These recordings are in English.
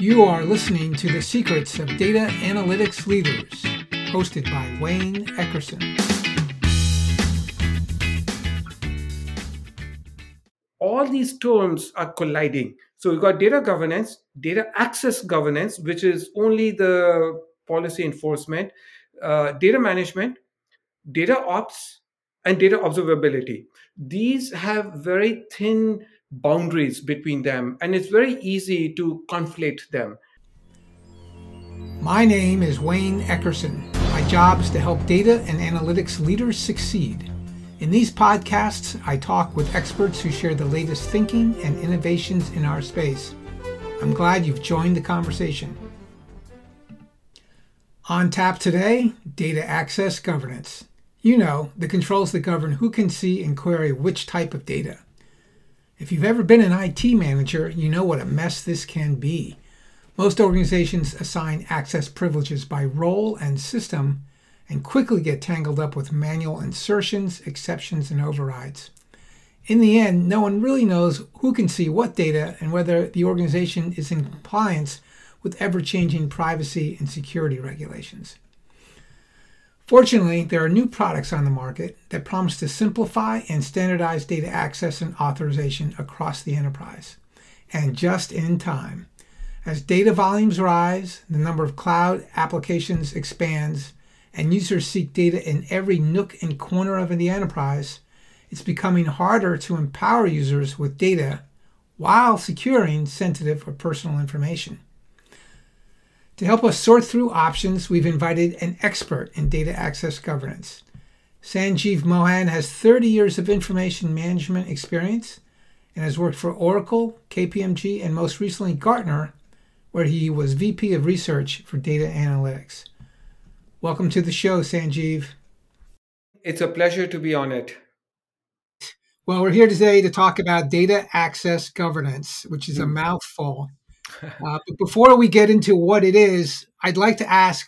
You are listening to The Secrets of Data Analytics Leaders, hosted by Wayne Eckerson. All these terms are colliding. So we've got data governance, data access governance, which is only the policy enforcement, uh, data management, data ops, and data observability. These have very thin boundaries between them, and it's very easy to conflate them. My name is Wayne Eckerson. My job is to help data and analytics leaders succeed. In these podcasts, I talk with experts who share the latest thinking and innovations in our space. I'm glad you've joined the conversation. On tap today, data access governance. You know, the controls that govern who can see and query which type of data. If you've ever been an IT manager, you know what a mess this can be. Most organizations assign access privileges by role and system and quickly get tangled up with manual insertions, exceptions, and overrides. In the end, no one really knows who can see what data and whether the organization is in compliance with ever changing privacy and security regulations. Fortunately, there are new products on the market that promise to simplify and standardize data access and authorization across the enterprise, and just in time. As data volumes rise, the number of cloud applications expands, and users seek data in every nook and corner of the enterprise, it's becoming harder to empower users with data while securing sensitive or personal information. To help us sort through options, we've invited an expert in data access governance. Sanjeev Mohan has 30 years of information management experience and has worked for Oracle, KPMG, and most recently Gartner, where he was VP of Research for Data Analytics. Welcome to the show, Sanjeev. It's a pleasure to be on it. Well, we're here today to talk about data access governance, which is a hmm. mouthful. Uh, but before we get into what it is, I'd like to ask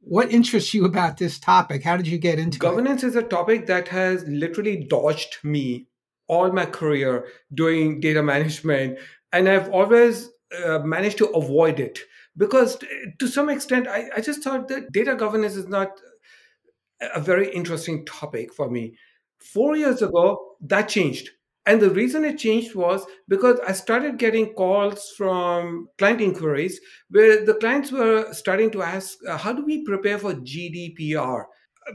what interests you about this topic? How did you get into Governance it? is a topic that has literally dodged me all my career doing data management. And I've always uh, managed to avoid it because to some extent, I, I just thought that data governance is not a very interesting topic for me. Four years ago, that changed and the reason it changed was because I started getting calls from client inquiries where the clients were starting to ask, uh, how do we prepare for GDPR?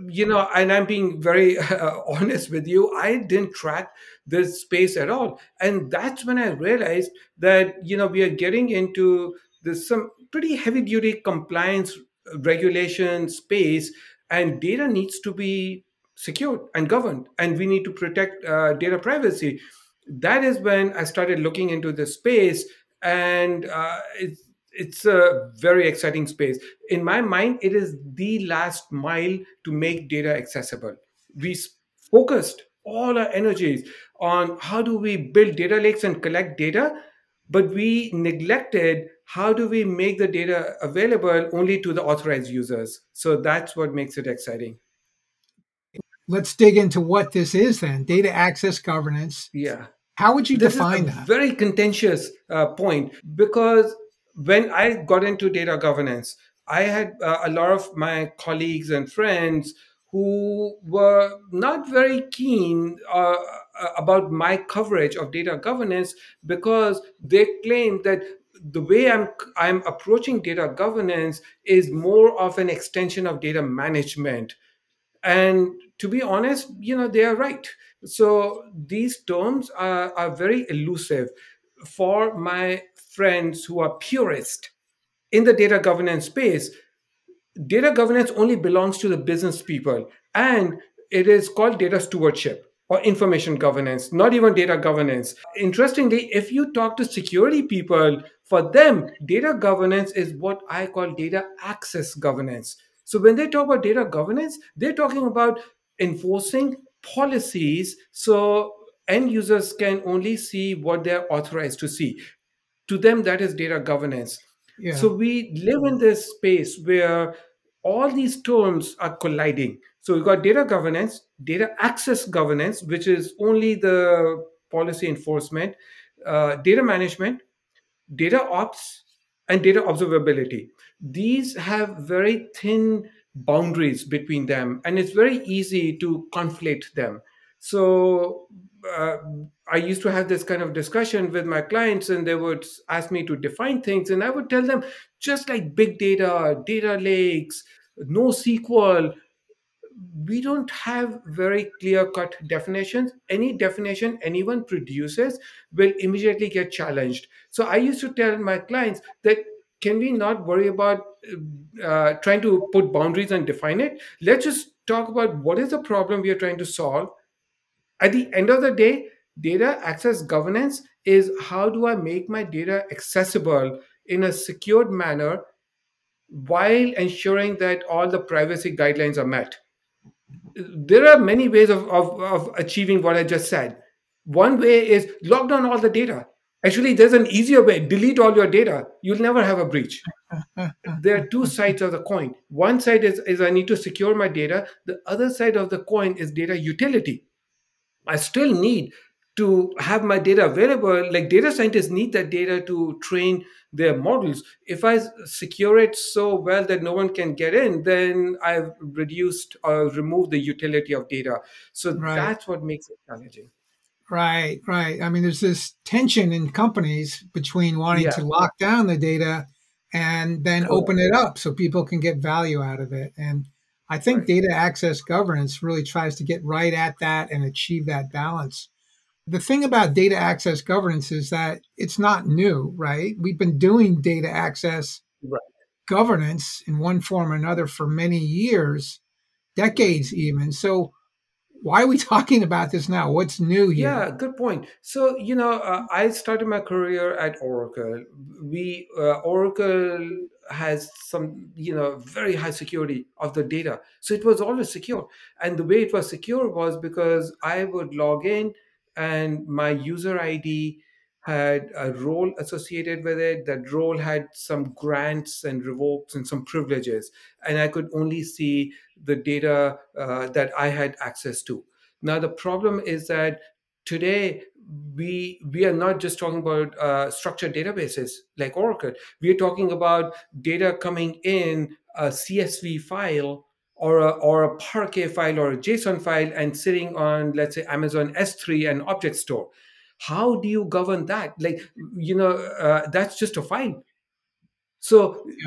You know, and I'm being very uh, honest with you, I didn't track this space at all. And that's when I realized that, you know, we are getting into this some pretty heavy duty compliance regulation space and data needs to be secured and governed and we need to protect uh, data privacy. That is when i started looking into this space and uh, it's it's a very exciting space. In my mind it is the last mile to make data accessible. We focused all our energies on how do we build data lakes and collect data but we neglected how do we make the data available only to the authorized users. So that's what makes it exciting let's dig into what this is then data access governance. Yeah. How would you this define that? Very contentious uh, point because when I got into data governance, I had uh, a lot of my colleagues and friends who were not very keen uh, uh about my coverage of data governance because they claimed that the way I'm I'm approaching data governance is more of an extension of data management and to be honest you know they are right so these terms are, are very elusive for my friends who are purist in the data governance space data governance only belongs to the business people and it is called data stewardship or information governance, not even data governance. Interestingly, if you talk to security people, for them, data governance is what I call data access governance. So when they talk about data governance, they're talking about enforcing policies so end users can only see what they're authorized to see. To them, that is data governance. Yeah. So we live in this space where all these terms are colliding. So we've got data governance, data access governance, which is only the policy enforcement, uh, data management, data ops, and data observability. These have very thin boundaries between them, and it's very easy to conflate them. So, uh, I used to have this kind of discussion with my clients, and they would ask me to define things, and I would tell them just like big data, data lakes, no NoSQL, we don't have very clear cut definitions. Any definition anyone produces will immediately get challenged. So I used to tell my clients that can we not worry about uh, trying to put boundaries and define it? Let's just talk about what is the problem we are trying to solve. At the end of the day, data access governance is how do I make my data accessible in a secured manner while ensuring that all the privacy guidelines are met there are many ways of, of, of achieving what I just said. One way is lock down all the data. Actually, there's an easier way delete all your data. You'll never have a breach. there are two sides of the coin. One side is, is I need to secure my data, the other side of the coin is data utility. I still need to have my data available like data scientists need that data to train their models if i secure it so well that no one can get in then i've reduced or removed the utility of data so right. that's what makes it challenging right right i mean there's this tension in companies between wanting yeah. to lock down the data and then cool. open it up so people can get value out of it and i think right. data access governance really tries to get right at that and achieve that balance the thing about data access governance is that it's not new, right? We've been doing data access right. governance in one form or another for many years, decades even. So, why are we talking about this now? What's new here? Yeah, good point. So, you know, uh, I started my career at Oracle. We, uh, Oracle has some, you know, very high security of the data. So it was always secure. And the way it was secure was because I would log in, and my user ID had a role associated with it. That role had some grants and revokes and some privileges, and I could only see the data uh, that I had access to. Now the problem is that today we we are not just talking about uh, structured databases like Oracle. We are talking about data coming in a CSV file or a, or a Parquet file or a JSON file and sitting on, let's say, Amazon S3 and object store. How do you govern that? Like, you know, uh, that's just a file. So,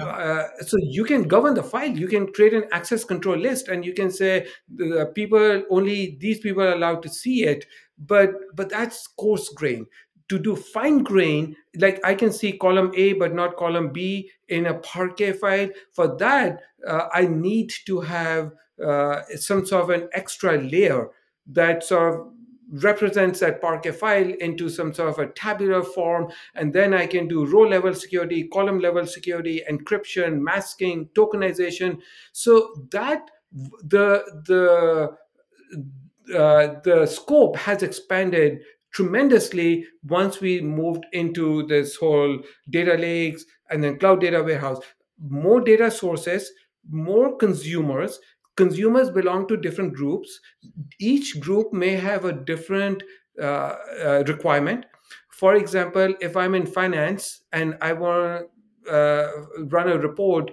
uh, so you can govern the file. You can create an access control list, and you can say the people only these people are allowed to see it. But but that's coarse grain to do fine grain, like I can see column A but not column B in a Parquet file. For that, uh, I need to have uh, some sort of an extra layer that sort of represents that Parquet file into some sort of a tabular form. And then I can do row level security, column level security, encryption, masking, tokenization. So that the the uh, the scope has expanded tremendously once we moved into this whole data lakes and then cloud data warehouse. More data sources, more consumers. Consumers belong to different groups. Each group may have a different uh, uh, requirement. For example, if I'm in finance and I want to uh, run a report,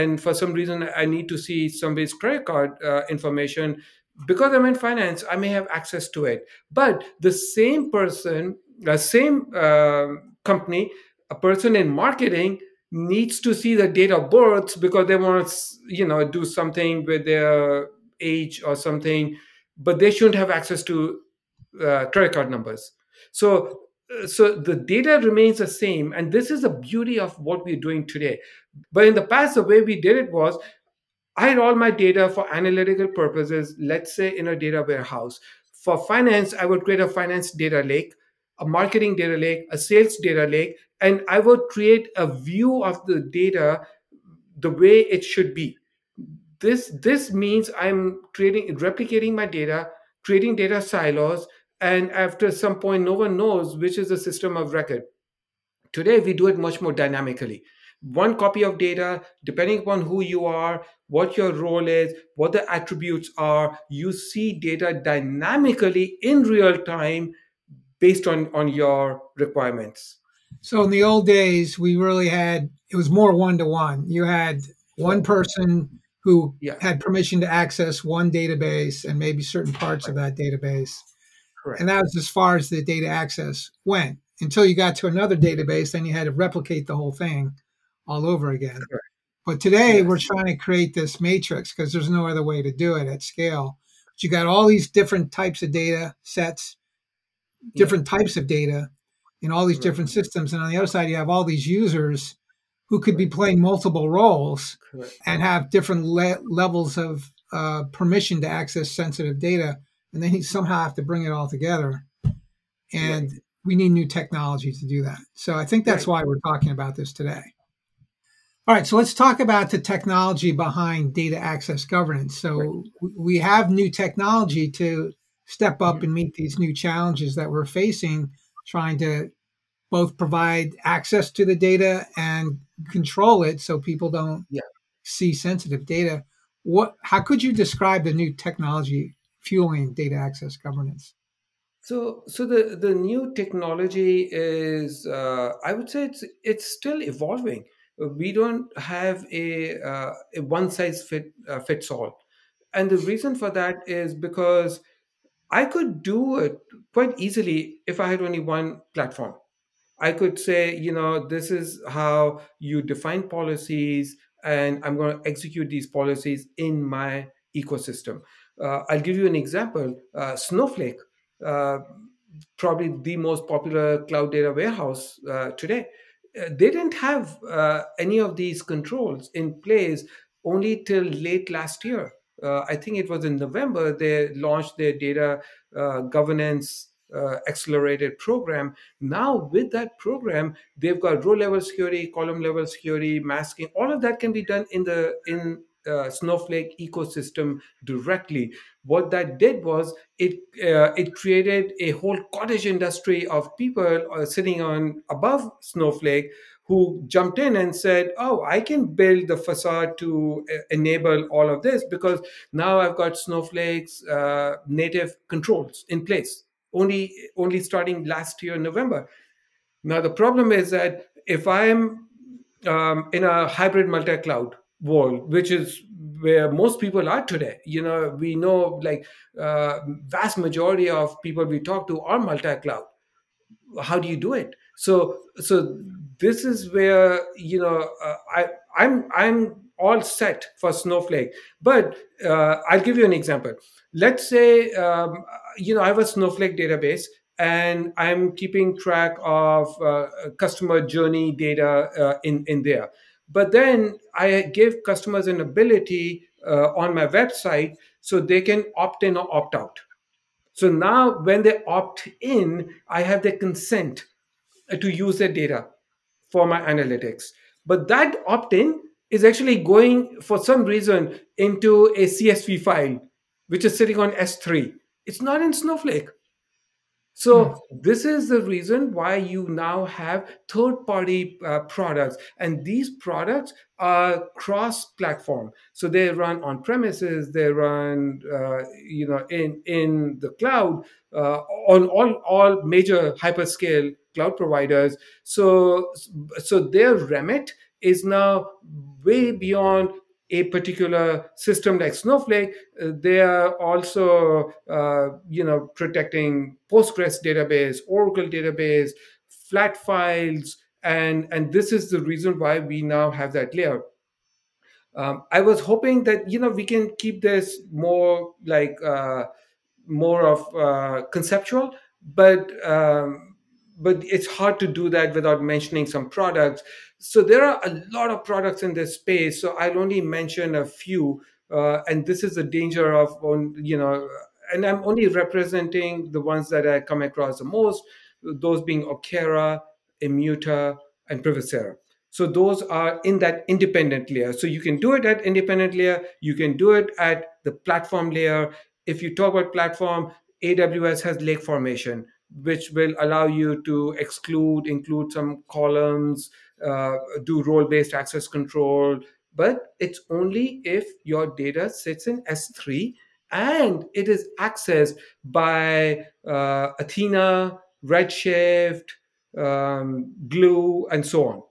and for some reason I need to see somebody's credit card uh, information, because I'm in finance, I may have access to it. But the same person, the same uh, company, a person in marketing needs to see the date of birth because they want to, you know, do something with their age or something, but they shouldn't have access to uh, credit card numbers. So, uh, so the data remains the same, and this is the beauty of what we're doing today. But in the past, the way we did it was I had all my data for analytical purposes, let's say in a data warehouse. For finance, I would create a finance data lake, a marketing data lake, a sales data lake, and I would create a view of the data the way it should be. This, this means I'm creating replicating my data, creating data silos, and after some point, no one knows which is the system of record. Today, we do it much more dynamically one copy of data, depending upon who you are, what your role is, what the attributes are, you see data dynamically in real time based on, on your requirements. So in the old days, we really had it was more one to one. You had one person who Yeah, had permission to access one database and maybe certain parts of that database. correct, And that was as far as the data access went. Until you got to another database, then you had to replicate the whole thing all over again. correct. But today we're trying to create this matrix because there's no other way to do it at scale. But you got all these different types of data sets, yeah, different types of data in all these right, different systems. And on the other side, you have all these users who could be playing multiple roles correct, and have different le- levels of uh, permission to access sensitive data. And then you somehow have to bring it all together. right, And we need new technology to do that. So I think that's right, why we're talking about this today. All right, so let's talk about the technology behind data access governance. So we have new technology to step up Mhm. and meet these new challenges that we're facing, trying to both provide access to the data and control it so people don't Yeah. see sensitive data. What how could you describe the new technology fueling data access governance? So, so the the new technology is, uh, I would say, it's it's still evolving. We don't have a uh, a one size fit uh, fits all, and the reason for that is because I could do it quite easily if I had only one platform. I could say, you know, this is how you define policies, and I'm going to execute these policies in my ecosystem. Uh, I'll give you an example. Uh, Snowflake, uh, probably the most popular cloud data warehouse uh, today, uh, they didn't have uh, any of these controls in place only till late last year. Uh, I think it was in November they launched their data uh, governance uh, accelerated program now, with that program, they've got row level security, column level security, masking. All of that can be done in the in uh, Snowflake ecosystem directly. What that did was it uh, it created a whole cottage industry of people uh, sitting on above Snowflake who jumped in and said, "Oh, I can build the facade to uh, enable all of this because now I've got Snowflake's uh, native controls in place." Only only starting last year November. Now the problem is that if I'm um, in a hybrid multi-cloud world, which is where most people are today, you know, we know like uh, vast majority of people we talk to are multi-cloud how do you do it so so this is where you know uh, i i'm i'm all set for snowflake. But uh, i'll give you an example. Let's say um, you know i have a snowflake database and i'm keeping track of uh, customer journey data uh, in in there. But then i give customers an ability uh, on my website so they can opt in or opt out. So now, when they opt in, I have their consent to use their data for my analytics. But that opt in is actually going for some reason into a CSV file, which is sitting on S3. It's not in Snowflake. Hmm. So this is the reason why you now have third-party uh, products, and these products are cross-platform. So they run on premises, they run, uh, you know, in in the cloud, uh, on all all major hyperscale cloud providers. So so their remit is now way beyond a particular system like Snowflake, uh, they are also, uh, you know, protecting Postgres database, Oracle database, flat files, and and this is the reason why we now have that layer. Um, I was hoping that you know we can keep this more like uh, more of uh, conceptual, but um, but it's hard to do that without mentioning some products. So there are a lot of products in this space. So I'll only mention a few, uh, and this is the danger of you know, and I'm only representing the ones that I come across the most. Those being Okera, Immuta, and Privacera. So those are in that independent layer. So you can do it at independent layer. You can do it at the platform layer if you talk about platform, AWS has lake formation, which will allow you to exclude, include some columns, uh, do role based access control. But it's only if your data sits in S3 and it is accessed by uh, Athena, Redshift, um, glue and so on.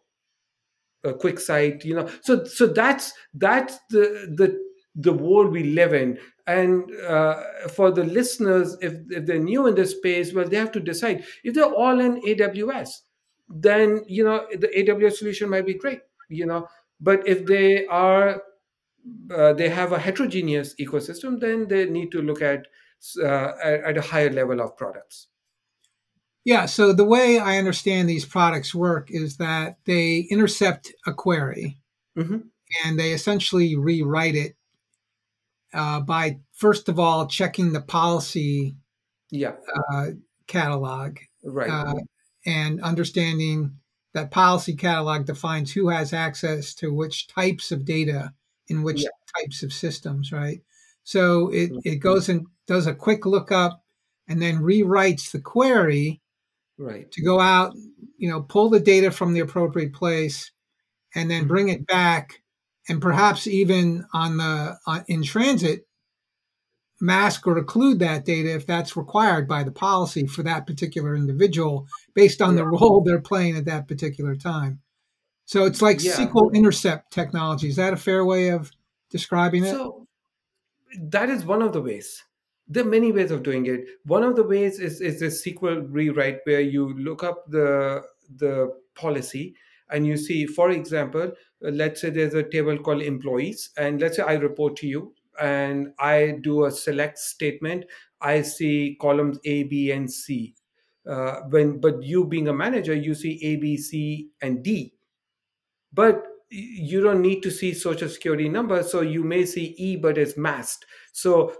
A QuickSight you know. So so that's that's the the the world we live in and uh, for the listeners if, if they're new in this space well they have to decide. If they're all in aws then you know the aws solution might be great you know. But if they are uh, they have a heterogeneous ecosystem then they need to look at uh, at, a higher level of products. Yeah, so the way I understand these products work is that they intercept a query Mhm. and they essentially rewrite it uh, by, first of all, checking the policy yeah uh, catalog right uh, and understanding that policy catalog defines who has access to which types of data in which Yeah. types of systems, right? So it, Mhm. it goes and does a quick lookup and then rewrites the query right to go out, you know, pull the data from the appropriate place and then bring it back and perhaps even on the on, in transit mask or occlude that data if that's required by the policy for that particular individual based on the role they're playing at that particular time. So it's like Yeah. SQL intercept technology. Is that a fair way of describing it? So that is one of the ways. There are many ways of doing it. One of the ways is is this SQL rewrite where you look up the the policy and you see, for example, uh, let's say there's a table called employees, and let's say I report to you and I do a select statement. I see columns A, B, and C. Uh, when but you being a manager, you see A, B, C, and D but you don't need to see social security number so you may see e but it's masked so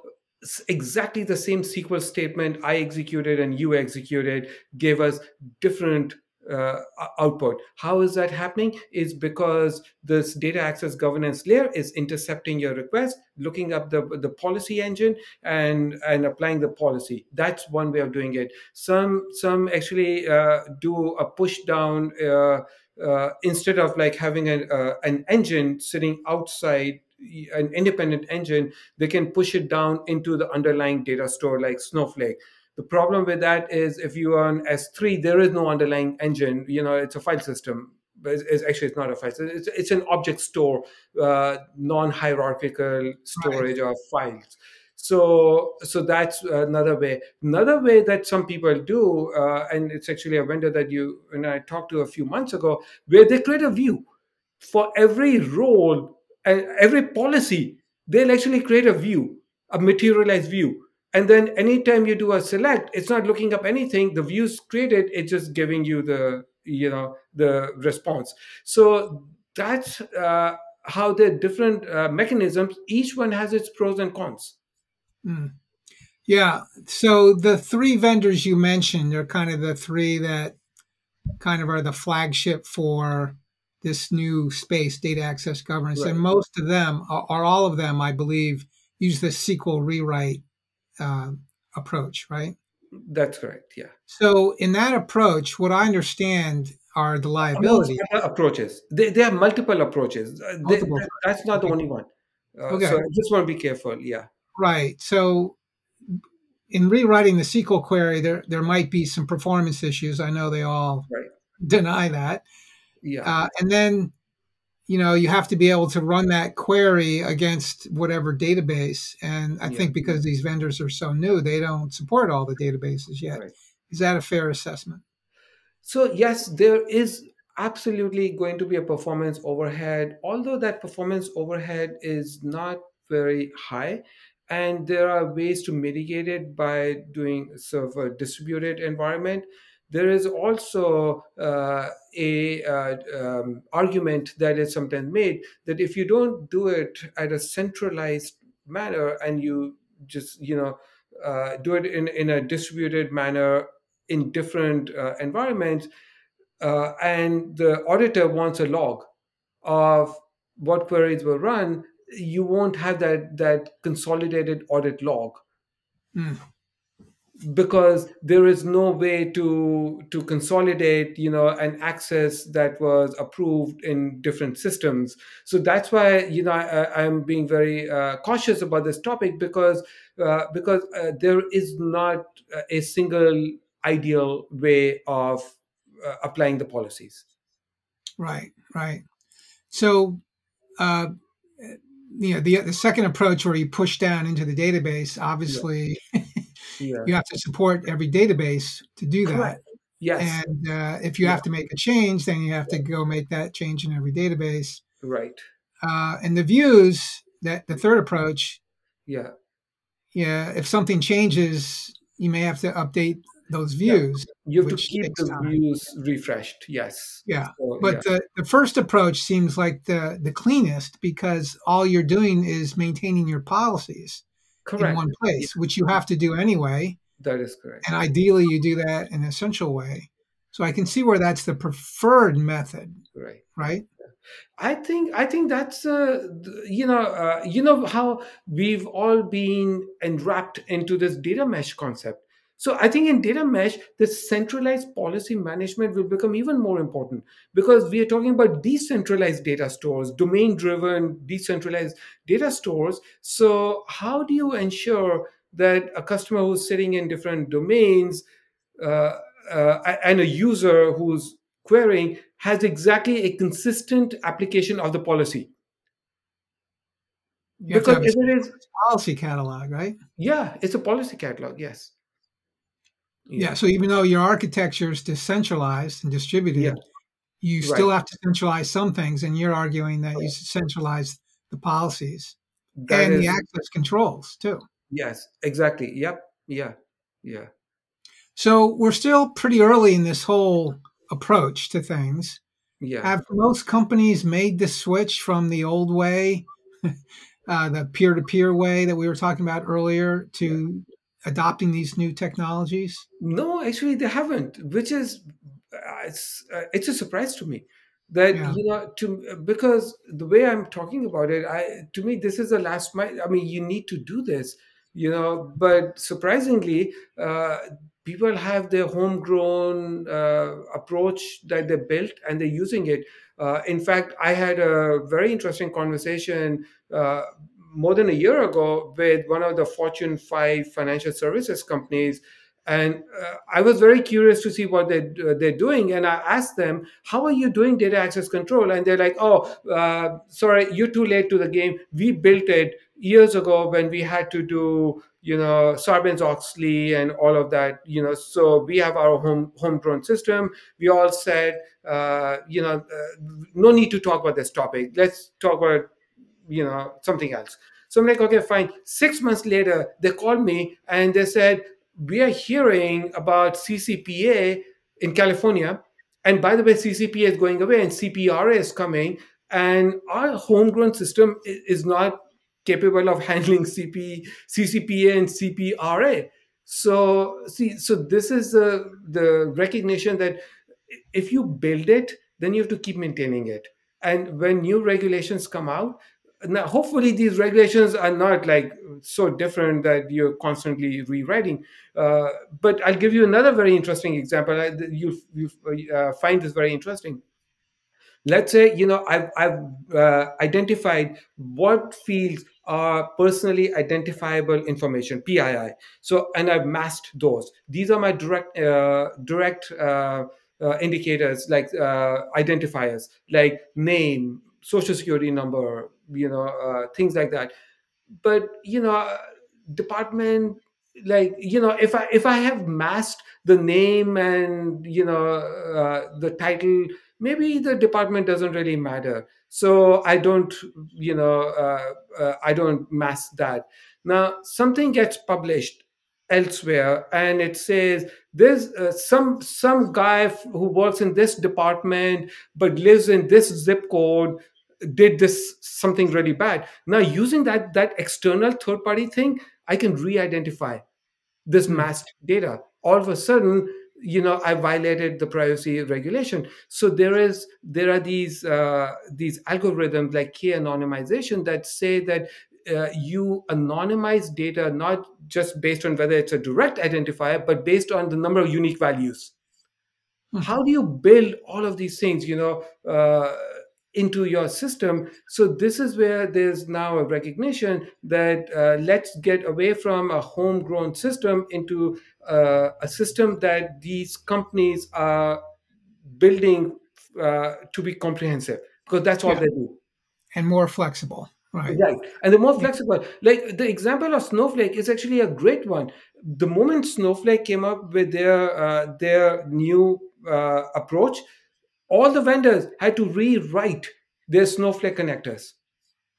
exactly the same sql statement i executed and you executed gave us different uh, output. How is that happening? Is because this data access governance layer is intercepting your request looking up the, the policy engine and and applying the policy. That's one way of doing it. Some some actually uh, do a push down uh, uh, instead of like having an uh, an engine sitting outside an independent engine they can push it down into the underlying data store like snowflake the problem with that is if you are on s3 there is no underlying engine. You know it's a file system. But it's, it's actually it's not a file system. It's, it's an object store uh, non-hierarchical storage of files. So so that's another way. Another way that some people do uh, and it's actually a vendor that you and i talked to a few months ago where they create a view for every role and every policy. They'll actually create a view a materialized view and then anytime you do a select it's not looking up anything the views created it's just giving you the you know the response so that's uh, how the different uh, mechanisms each one has its pros and cons Mm. Yeah. So the three vendors you mentioned are kind of the three that kind of are the flagship for this new space, data access governance. Right. And most of them, are all of them, I believe, use the SQL rewrite uh, approach, right? that's correct yeah So in that approach, what I understand are the liabilities. other approaches there, there are multiple approaches Uh, they- that's not the only one uh, Okay. so i just want to be careful yeah Right. So in rewriting the SQL query, there there might be some performance issues. I know they all Right. deny that. yeah Uh, and then, you know, you have to be able to run that query against whatever database. And I Yeah. think because these vendors are so new, they don't support all the databases yet. Right. Is that a fair assessment? So yes, there is absolutely going to be a performance overhead, although that performance overhead is not very high. And there are ways to mitigate it by doing sort of a distributed environment. There is also uh, a uh, um, argument that is sometimes made that if you don't do it at a centralized manner and you just you know uh, do it in, in a distributed manner in different uh, environments, uh, and the auditor wants a log of what queries were run, you won't have that that consolidated audit log Mm. Because there is no way to to consolidate you know an access that was approved in different systems so that's why you know I, i'm being very uh, cautious about this topic because uh, because uh, there is not a single ideal way of uh, applying the policies. Right, right. So, uh, you know, the the second approach where you push down into the database, obviously, yeah. yeah. you have to support every database to do that. Correct. Yes. And uh, if you yeah. have to make a change, then you have to go make that change in every database. Right. Uh, and the views that the third approach. Yeah. Yeah. If something changes, you may have to update those views. Yeah. You have to keep the time. views refreshed. Yes. Yeah. So, but yeah. The, the first approach seems like the, the cleanest because all you're doing is maintaining your policies Correct. in one place, which you have to do anyway. That is correct. And ideally, you do that in an essential way. So I can see where that's the preferred method. Right. Right. I think I think that's uh, you know uh, you know how we've all been enwrapped into this data mesh concept. So I think in data mesh, this centralized policy management will become even more important because we are talking about decentralized data stores, domain-driven decentralized data stores. So how do you ensure that a customer who's sitting in different domains uh, uh, and a user who's querying has exactly a consistent application of the policy. You because if it is policy catalog, right? Yeah, it's a policy catalog. Yes. Yeah. yeah so even though your architecture is decentralized and distributed, yeah. you right. still have to centralize some things, and you're arguing that you centralize the policies that and is, the access controls too. Yes, exactly. Yep. Yeah. Yeah. So we're still pretty early in this whole approach to things. Yeah. Have most companies made the switch from the old way, uh, the peer to peer way that we were talking about earlier, to adopting these new technologies? No, actually, they haven't, which is uh, it's uh, it's a surprise to me that yeah. you know to because the way i'm talking about it i to me this is the last mile i mean you need to do this you know but surprisingly uh, people have their homegrown uh, approach that they built and they're using it. Uh, in fact, I had a very interesting conversation uh, more than a year ago with one of the Fortune 5 financial services companies. And uh, I was very curious to see what they, uh, they're doing. And I asked them, How are you doing data access control? And they're like, Oh, uh, sorry, you're too late to the game. We built it years ago when we had to do you know Sarbanes-Oxley and all of that you know so we have our home homegrown system we all said uh, you know uh, no need to talk about this topic let's talk about you know something else so i'm like okay fine six months later they called me and they said we are hearing about ccpa in california and by the way ccpa is going away and cpra is coming and our homegrown system is not capable of handling CP, CCPA and CPRA. So see, so this is the the recognition that if you build it, then you have to keep maintaining it. And when new regulations come out, now hopefully these regulations are not like so different that you're constantly rewriting. Uh, but I'll give you another very interesting example. You you uh, find this very interesting let's say you know i've, I've uh, identified what fields are personally identifiable information pii so and i've masked those these are my direct uh, direct uh, uh indicators like identifiers like name social security number you know uh, things like that. But you know department like you know if i if i have masked the name and you know the title maybe the department doesn't really matter. So i don't you know uh, uh, i don't mask that. Now something gets published elsewhere and it says there's uh, some some guy who works in this department but lives in this zip code did this something really bad. Now using that that external third party thing i can re-identify this hmm. masked data. All of a sudden you know i violated the privacy regulation. So there is there are these uh, these algorithms like k-anonymization that say that uh, you anonymize data not just based on whether it's a direct identifier but based on the number of unique values. Mm-hmm. how do you build all of these things? You know uh, into your system. So this is where there's now a recognition that uh, let's get away from a homegrown system into uh, a system that these companies are building uh, to be comprehensive because that's all Yeah. they do. And more flexible. Right. Right. And the more flexible, like the example of Snowflake is actually a great one. The moment Snowflake came up with their uh, their new uh, approach, all the vendors had to rewrite their Snowflake connectors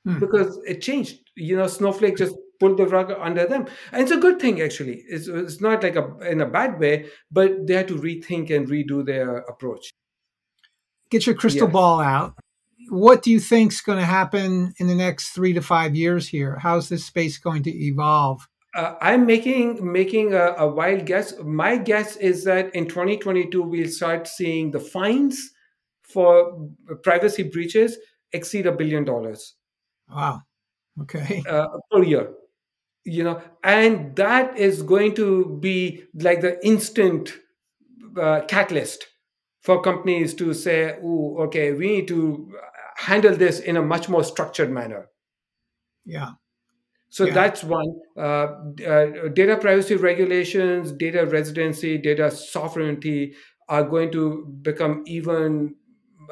Hmm. because it changed. You know, Snowflake just pulled the rug under them, and it's a good thing actually. It's it's not like a in a bad way, but they had to rethink and redo their approach. Get your crystal Yes. ball out. What do you think's going to happen in the next three to five years here? How's this space going to evolve? Uh, I'm making making a, a wild guess. My guess is that in 2022 we'll start seeing the fines for privacy breaches exceed a billion dollars Wow. Okay. uh, per year. You know, and that is going to be like the instant uh, catalyst for companies to say, "Oh, okay, we need to handle this in a much more structured manner." Yeah. So Yeah. that's one. Uh, uh, data privacy regulations, data residency, data sovereignty are going to become even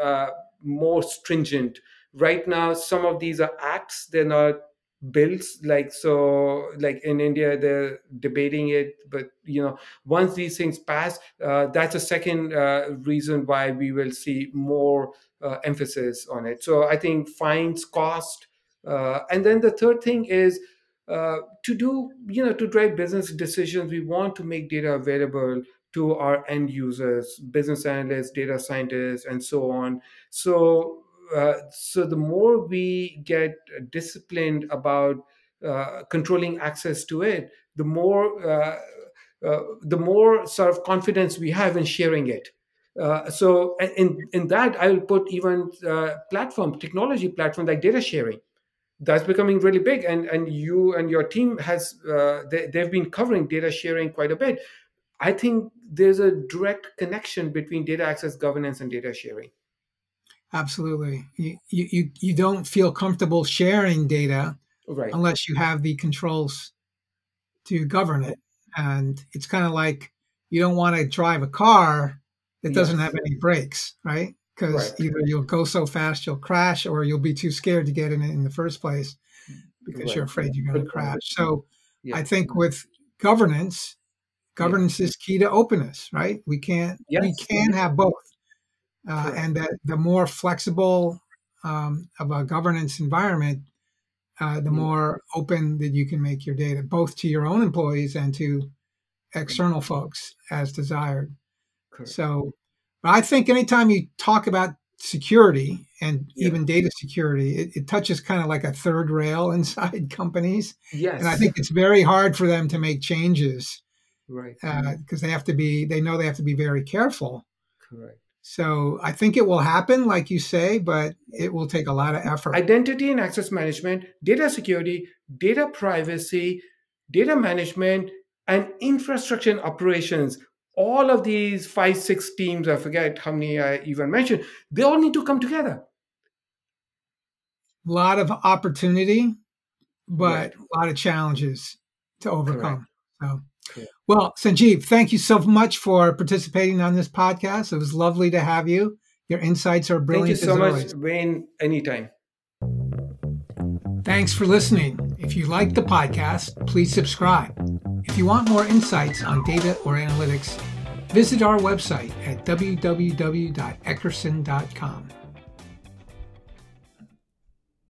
uh, more stringent. Right now, some of these are acts; they're not bills. Like so, like in India, they're debating it. But you know, once these things pass, uh, that's a second uh, reason why we will see more uh, emphasis on it. So I think fines, cost, and then the third thing is uh, to do, you know, to drive business decisions, we want to make data available to our end users, business analysts, data scientists, and so on. So, uh, so the more we get disciplined about uh, controlling access to it, the more uh, uh, the more sort of confidence we have in sharing it. Uh, so in in that, I will put even uh, platform technology platform like data sharing. That's becoming really big, and and you and your team has uh, they, they've been covering data sharing quite a bit. I think there's a direct connection between data access governance and data sharing. Absolutely. You, you, you- don't feel comfortable sharing data Right. unless you have the controls to govern it. And it's kind of like you don't want to drive a car that doesn't Yes. have any brakes, right? Because Right. either you'll go so fast you'll crash or you'll be too scared to get in it in the first place because you're afraid you're going to crash. So Yeah. I think with governance, governance is key to openness, right? We can't we can have both, uh, and that the more flexible um, of a governance environment, uh, the Mm. more open that you can make your data, both to your own employees and to external folks as desired. Correct. So, but I think anytime you talk about security and Yeah. even data security, it, it touches kind of like a third rail inside companies. Yes. And I think it's very hard for them to make changes right. Uh, because they have to be, they know they have to be very careful. Correct. So I think it will happen, like you say, but it will take a lot of effort. Identity and access management, data security, data privacy, data management, and infrastructure and operations. All of these five, six teams, I forget how many I even mentioned, they all need to come together. a lot of opportunity, but Right. a lot of challenges to overcome. So, Well, Sanjeev, thank you so much for participating on this podcast. It was lovely to have you. Your insights are brilliant. Thank you so much, always. Wayne. Anytime. Thanks for listening. If you like the podcast, please subscribe. If you want more insights on data or analytics, visit our website at www.eckerson.com.